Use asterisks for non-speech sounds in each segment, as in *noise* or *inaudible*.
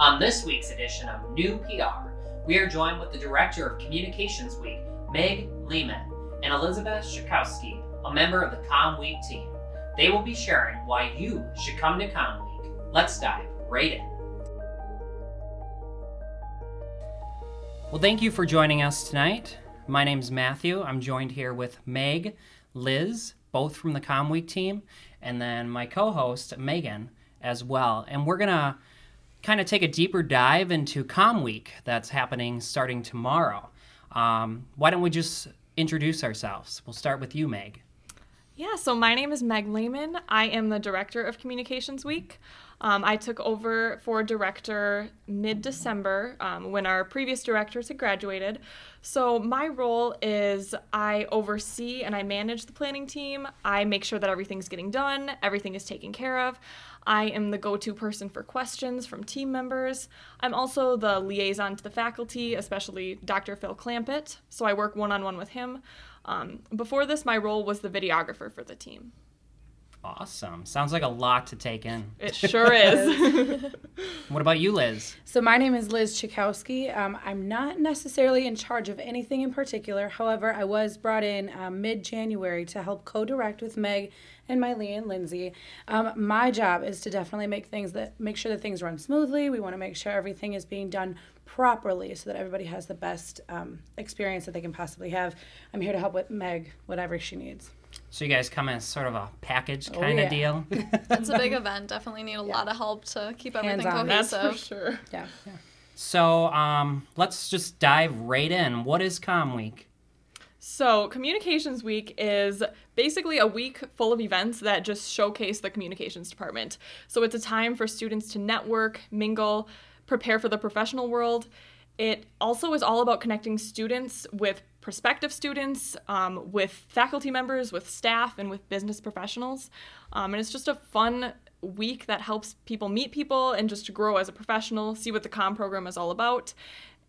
On this week's edition of New PR, we are joined with the Director of Communications Week, Meg Lehman, and Elizabeth Schakowsky, a member of the Com Week team. They will be sharing why you should come to Com Week. Let's dive right in. Well, thank you for joining us tonight. My name's Matthew. I'm joined here with Meg, Liz, both from the Com Week team, and then my co host, Megan, as well. And we're going to kind of take a deeper dive into Com Week that's happening starting tomorrow. Um, why don't we just introduce ourselves? We'll start with you, Meg. Yeah, so my name is Meg Lehman. I am the director of Communications Week. Um, I took over for director mid December um, when our previous directors had graduated. So, my role is I oversee and I manage the planning team. I make sure that everything's getting done, everything is taken care of. I am the go to person for questions from team members. I'm also the liaison to the faculty, especially Dr. Phil Clampitt, so I work one on one with him. Um, before this, my role was the videographer for the team. Awesome. Sounds like a lot to take in. It sure is. *laughs* *laughs* what about you, Liz? So, my name is Liz Chakowski. Um, I'm not necessarily in charge of anything in particular. However, I was brought in um, mid January to help co direct with Meg and Miley and Lindsay. Um, my job is to definitely make things that make sure that things run smoothly. We want to make sure everything is being done properly so that everybody has the best um, experience that they can possibly have. I'm here to help with Meg, whatever she needs. So you guys come as sort of a package kind oh, yeah. of deal. *laughs* it's a big event. Definitely need a yeah. lot of help to keep everything Hands cohesive. That's for sure. Yeah. yeah. So um, let's just dive right in. What is Com Week? So, Communications Week is basically a week full of events that just showcase the communications department. So, it's a time for students to network, mingle, prepare for the professional world. It also is all about connecting students with prospective students, um, with faculty members, with staff, and with business professionals. Um, and it's just a fun week that helps people meet people and just grow as a professional, see what the com program is all about,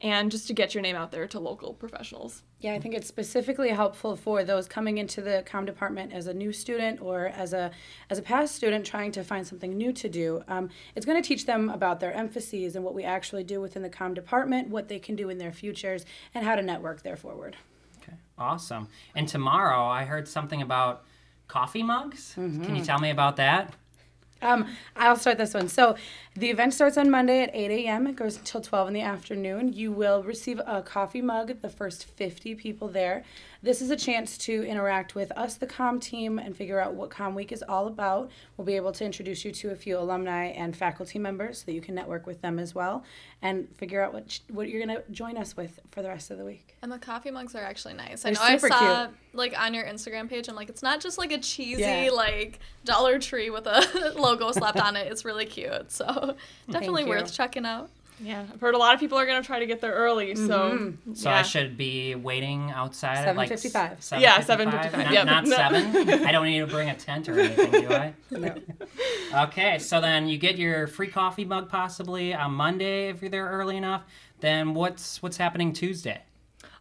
and just to get your name out there to local professionals. Yeah, I think it's specifically helpful for those coming into the com department as a new student or as a as a past student trying to find something new to do. Um, it's going to teach them about their emphases and what we actually do within the com department, what they can do in their futures, and how to network there forward. Okay, awesome. And tomorrow, I heard something about coffee mugs. Mm-hmm. Can you tell me about that? Um, I'll start this one. So, the event starts on Monday at 8 a.m. It goes until 12 in the afternoon. You will receive a coffee mug, the first 50 people there. This is a chance to interact with us, the COM team, and figure out what COM Week is all about. We'll be able to introduce you to a few alumni and faculty members so that you can network with them as well and figure out what what you're going to join us with for the rest of the week. And the coffee mugs are actually nice. They're I know I saw cute. like on your Instagram page and like it's not just like a cheesy yeah. like Dollar Tree with a *laughs* logo slapped on it. It's really cute. So *laughs* definitely worth checking out. Yeah, I've heard a lot of people are going to try to get there early. So, mm-hmm. so yeah. I should be waiting outside at like 7:55. Yeah, 7:55. Not, yep. not *laughs* no. seven. I don't need to bring a tent or anything, do I? *laughs* no. okay, so then you get your free coffee mug possibly on Monday if you're there early enough. Then what's what's happening Tuesday?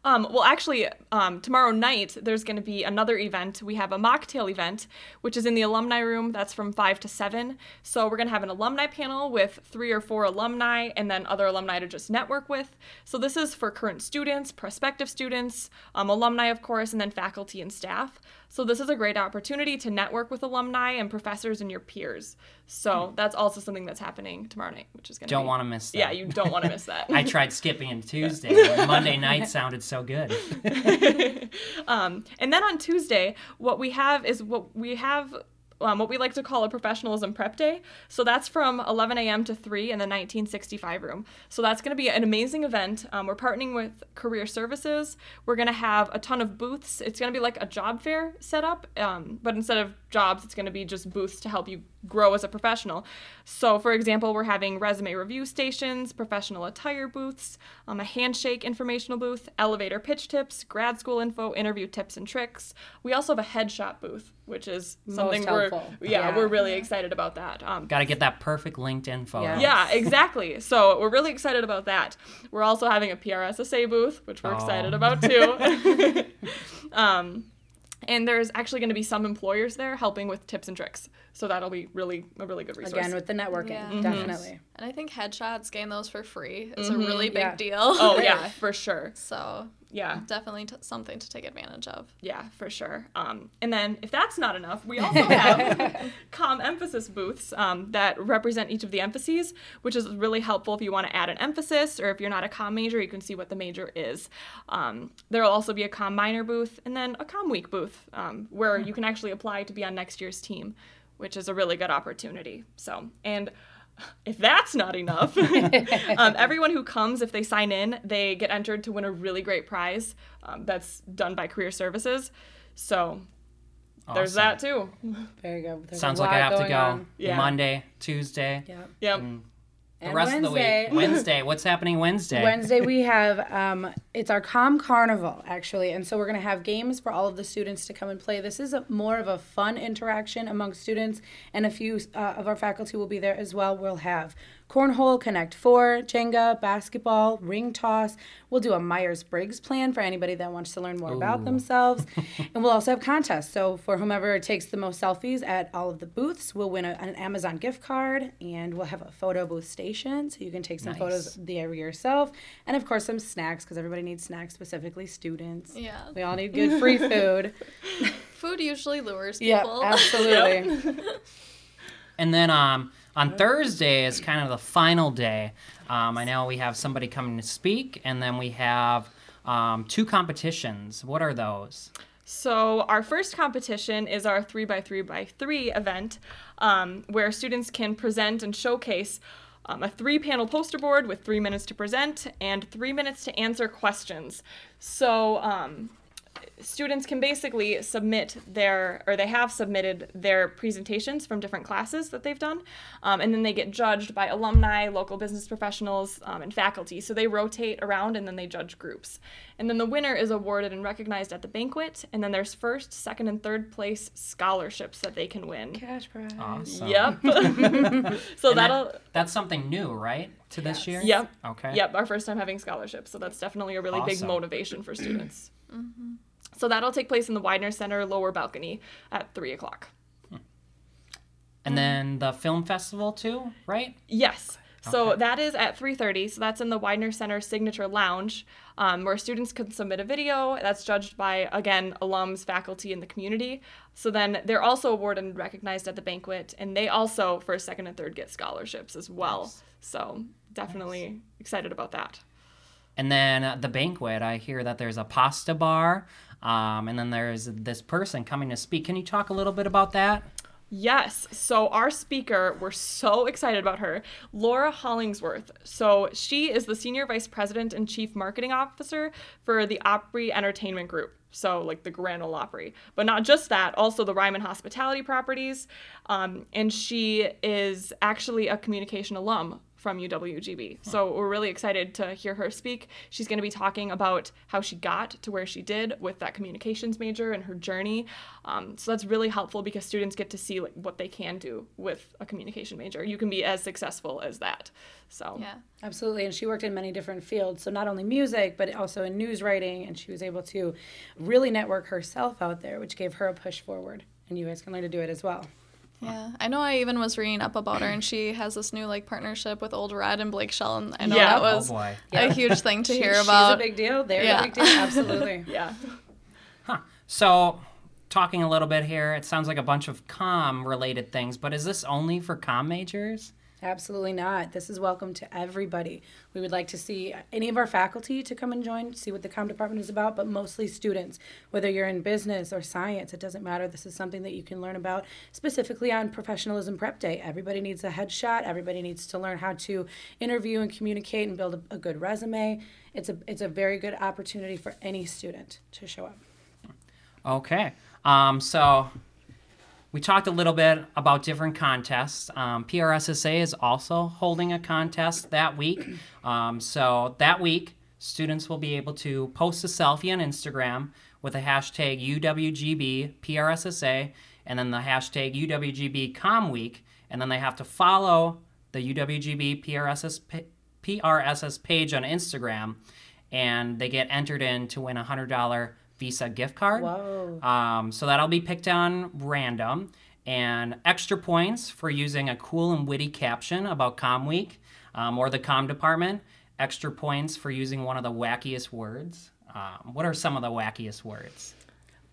Um, well, actually, um, tomorrow night there's going to be another event. We have a mocktail event, which is in the alumni room. That's from 5 to 7. So we're going to have an alumni panel with three or four alumni and then other alumni to just network with. So this is for current students, prospective students, um, alumni, of course, and then faculty and staff. So this is a great opportunity to network with alumni and professors and your peers. So hmm. that's also something that's happening tomorrow night, which is going to don't want to miss that. Yeah, you don't want to miss *laughs* that. I tried skipping on Tuesday. *laughs* Monday night sounded so good. *laughs* um, and then on Tuesday, what we have is what we have um, what we like to call a professionalism prep day. So that's from 11 a.m. to 3 in the 1965 room. So that's going to be an amazing event. Um, we're partnering with Career Services. We're going to have a ton of booths. It's going to be like a job fair setup, um, but instead of jobs, it's going to be just booths to help you grow as a professional. So, for example, we're having resume review stations, professional attire booths, um, a handshake informational booth, elevator pitch tips, grad school info, interview tips and tricks. We also have a headshot booth, which is something we're yeah, yeah, we're really excited about that. Um, Got to get that perfect LinkedIn photo. Yeah. yeah, *laughs* exactly. So we're really excited about that. We're also having a PRSSA booth, which we're oh. excited about too. *laughs* *laughs* um, and there's actually going to be some employers there helping with tips and tricks. So that'll be really a really good resource. Again, with the networking, Yeah. Mm-hmm. definitely. And I think headshots getting those for free is a really big Yeah. deal. oh *laughs* yeah, for sure. So Yeah. definitely t- something to take advantage of. Yeah, for sure. Um, and then, if that's not enough, we *laughs* also have com emphasis booths um, that represent each of the emphases, which is really helpful if you want to add an emphasis or if you're not a com major, you can see what the major is. Um, there will also be a com minor booth and then a com week booth um, where you can actually apply to be on next year's team, which is a really good opportunity. So, and if that's not enough, *laughs* um, everyone who comes, if they sign in, they get entered to win a really great prize um, that's done by Career Services. So there's that too. Very good. There's Sounds like I have to go on. Yeah. Monday, Tuesday, Yeah. Yep. The And rest Wednesday. of the week. *laughs* Wednesday. What's happening Wednesday? Wednesday we *laughs* have um, it's our Com Carnival actually, and so we're gonna have games for all of the students to come and play. This is a, more of a fun interaction among students, and a few uh, of our faculty will be there as well. We'll have cornhole, Connect Four, Jenga, basketball, ring toss. We'll do a Myers Briggs plan for anybody that wants to learn more about themselves, *laughs* and we'll also have contests. So for whomever takes the most selfies at all of the booths, we'll win a, an Amazon gift card, and we'll have a photo booth station, so you can take some photos there yourself, and of course some snacks because everybody needs snacks, specifically students. Yeah. We all need good free *laughs* food. Food usually lures people. yeah, people. absolutely. *laughs* And then um, on Thursday is kind of the final day. Um, I know we have somebody coming to speak, and then we have um, two competitions. What are those? So our first competition is our three by three by three event, um, where students can present and showcase um, a three-panel poster board with three minutes to present and three minutes to answer questions. So um, students can basically submit their or they have submitted their presentations from different classes that they've done um, and then they get judged by alumni local business professionals um, and faculty so they rotate around and then they judge groups and then the winner is awarded and recognized at the banquet and then there's first second and third place scholarships that they can win Cash prize. Awesome. yep *laughs* *laughs* so And that- that'll that's something new, right, to this year? Yep. Okay. Yep, our first time having scholarships. So that's definitely a really big motivation for students. So that'll take place in the Weidner Center lower balcony at 3 o'clock. And then the film festival too, right? Yes. So Okay. that is at 3:30. So that's in the Weidner Center Signature Lounge, um, where students can submit a video that's judged by again alums, faculty, and the community. So then they're also awarded and recognized at the banquet, and they also first, second, and third get scholarships as well. Nice. So definitely excited about that. And then uh, the banquet, I hear that there's a pasta bar, um, and then there's this person coming to speak. Can you talk a little bit about that? Yes. So our speaker, we're so excited about her, Laura Hollingsworth. So she is the senior vice president and chief marketing officer for the Opry Entertainment Group. So like the Grand Ole Opry, but not just that, also the Ryman Hospitality Properties. Um, and she is actually a communication alum from UWGB. So we're really excited to hear her speak. She's going to be talking about how she got to where she did with that communications major and her journey. Um, so that's really helpful because students get to see like what they can do with a communication major. You can be as successful as that. So Yeah. Absolutely, and she worked in many different fields. So not only music, but also in news writing, and she was able to really network herself out there, which gave her a push forward. And you guys can learn to do it as well. Yeah, I know. I even was reading up about her, and she has this new like partnership with Ole Red and Blake Shelton, and I know Yeah. that Oh was boy. a huge thing to She- hear about. she's a big deal. They're Yeah. a big deal. Absolutely. *laughs* yeah. So, talking a little bit here, it sounds like a bunch of com related things, but is this only for com majors? Absolutely not. This is welcome to everybody. We would like to see any of our faculty to come and join, see what the com department is about, but mostly students. Whether you're in business or science, it doesn't matter. This is something that you can learn about specifically on Professionalism Prep Day. Everybody needs a headshot. Everybody needs to learn how to interview and communicate and build a, a good resume. It's a it's a very good opportunity for any student to show up. Okay. Um, so we talked a little bit about different contests. Um, PRSSA is also holding a contest that week. *clears throat* Um, so that week, students will be able to post a selfie on Instagram with the hashtag UWGB PRSSA and then the hashtag UWGB Com Week. And then they have to follow the UWGB PRSS, PRSS page on Instagram and they get entered in to win a $100 Visa gift card. Whoa. Um, so that'll be picked on random. And extra points for using a cool and witty caption about Com Week um, or the Com department. Extra points for using one of the wackiest words. Um, what are some of the wackiest words?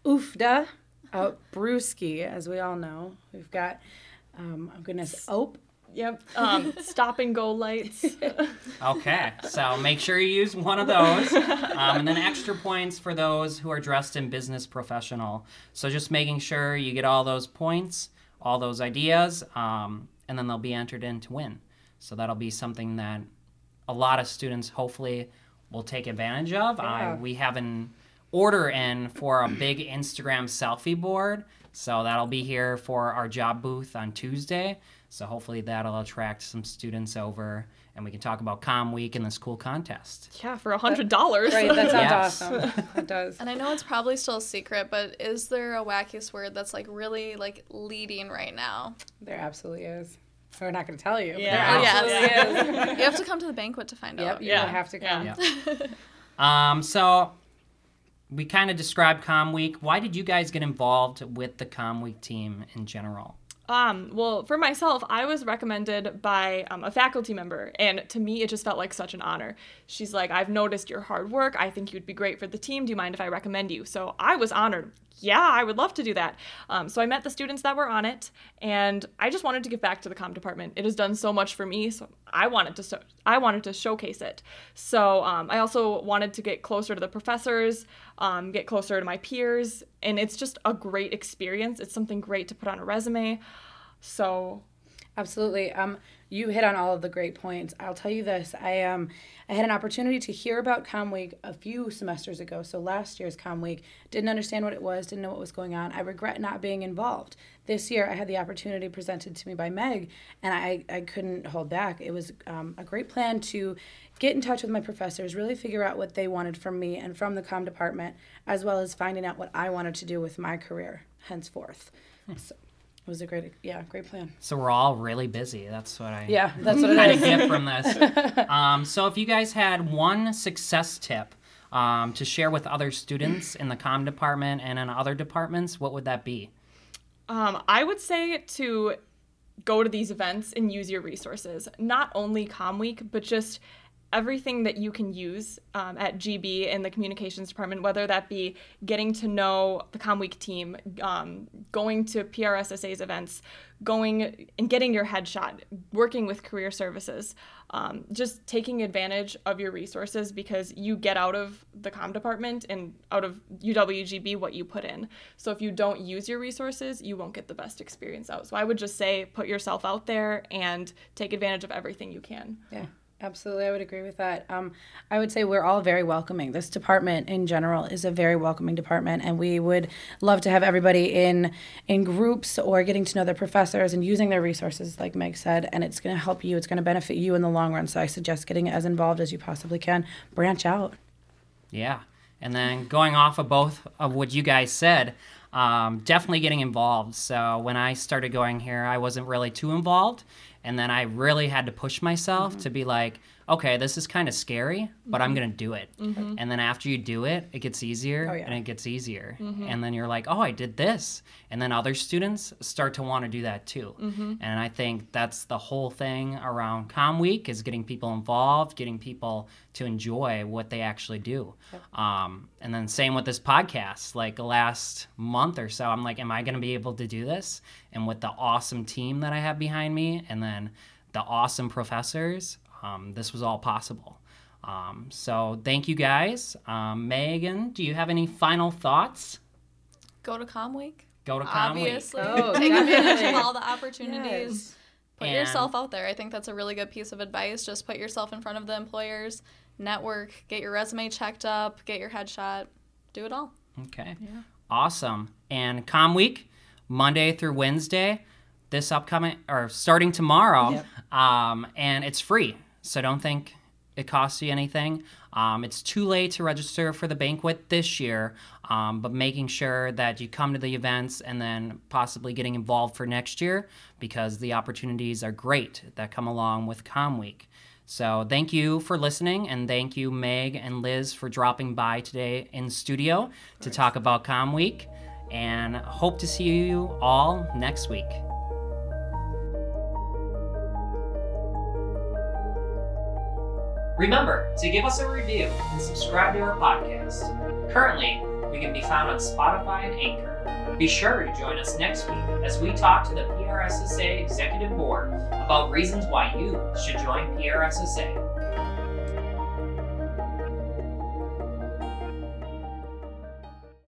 Oofda, uh, brewski, as we all know. We've got, um, oh goodness, ope. Yep. Um, stop and go lights. *laughs* Okay, so make sure you use one of those. Um, and then extra points for those who are dressed in business professional. So just making sure you get all those points, all those ideas, um, and then they'll be entered in to win. So that'll be something that a lot of students hopefully will take advantage of. Yeah. Uh, we have an order in for a big Instagram selfie board. So that'll be here for our job booth on Tuesday. So hopefully that'll attract some students over and we can talk about Com Week and this cool contest. yeah, for a hundred dollars. Right, that sounds Yes. awesome. That does. And I know it's probably still a secret, but is there a wackiest word that's like really like leading right now? There absolutely is. We're not going to tell you. but Yeah. There Yes. is. *laughs* You have to come to the banquet to find Yep, out. you Yeah. will have to come. Yeah. *laughs* Um, so we kind of described Com Week. Why did you guys get involved with the Com Week team in general? Um, well, for myself, I was recommended by um, a faculty member, and to me, it just felt like such an honor. She's like, I've noticed your hard work. I think you'd be great for the team. Do you mind if I recommend you? So I was honored. Yeah, I would love to do that. Um, so I met the students that were on it, and I just wanted to give back to the comm department. It has done so much for me, so I wanted to so- I wanted to showcase it. So um, I also wanted to get closer to the professors, um, get closer to my peers, and it's just a great experience. It's something great to put on a resume. So Absolutely. Um, you hit on all of the great points. I'll tell you this. I um, I had an opportunity to hear about Com Week a few semesters ago. So last year's Com Week, didn't understand what it was, didn't know what was going on. I regret not being involved. This year, I had the opportunity presented to me by Meg, and I, I couldn't hold back. It was um, a great plan to get in touch with my professors, really figure out what they wanted from me and from the com department, as well as finding out what I wanted to do with my career henceforth. So it was a great, yeah, great plan. So we're all really busy. That's what I Yeah, that's what it kind is. of get from this. *laughs* Um, so if you guys had one success tip um, to share with other students in the Com department and in other departments, what would that be? Um, I would say to go to these events and use your resources. Not only Com Week, but just everything that you can use um, at GB in the communications department, whether that be getting to know the Com Week team, um, going to PRSSA's events, going and getting your headshot, working with career services, um, just taking advantage of your resources because you get out of the com department and out of UWGB what you put in. So if you don't use your resources, you won't get the best experience out. So I would just say put yourself out there and take advantage of everything you can. Yeah, absolutely. I would agree with that. Um, I would say we're all very welcoming. This department in general is a very welcoming department, and we would love to have everybody in in groups or getting to know their professors and using their resources, like Meg said. And it's going to help you. It's going to benefit you in the long run. So I suggest getting as involved as you possibly can. Branch out. Yeah. And then going off of both of what you guys said, um, definitely getting involved. So when I started going here, I wasn't really too involved. And then I really had to push myself to mm-hmm. be like, okay, this is kind of scary, but I'm mm-hmm. going to do it. Mm-hmm. And then after you do it, it gets easier Oh, yeah. and it gets easier. And then you're like, oh, I did this. And then other students start to want to do that too. And I think that's the whole thing around Com Week is getting people involved, getting people to enjoy what they actually do. Um, and then same with this podcast. Like last month or so, I'm like, am I going to be able to do this? And with the awesome team that I have behind me, and then the awesome professors, um, this was all possible. Um, so thank you guys. Um, Megan, do you have any final thoughts? Go to Com Week. Go to Com Week. Obviously, Oh, *laughs* take advantage of all the opportunities. Yes. Put And- yourself out there. I think that's a really good piece of advice. Just put yourself in front of the employers, network, get your resume checked up, get your headshot, do it all. Okay. Yeah. Awesome. And Com Week, Monday through Wednesday, this upcoming or starting tomorrow. Yep. Um, and it's free. So don't think it costs you anything. Um, it's too late to register for the banquet this year, um, but making sure that you come to the events and then possibly getting involved for next year because the opportunities are great that come along with Com Week. So thank you for listening, and thank you, Meg and Liz, for dropping by today in studio to talk about Com Week. And hope to see you all next week. Remember to give us a review and subscribe to our podcast. Currently, we can be found on Spotify and Anchor. Be sure to join us next week as we talk to the PRSSA Executive Board about reasons why you should join PRSSA.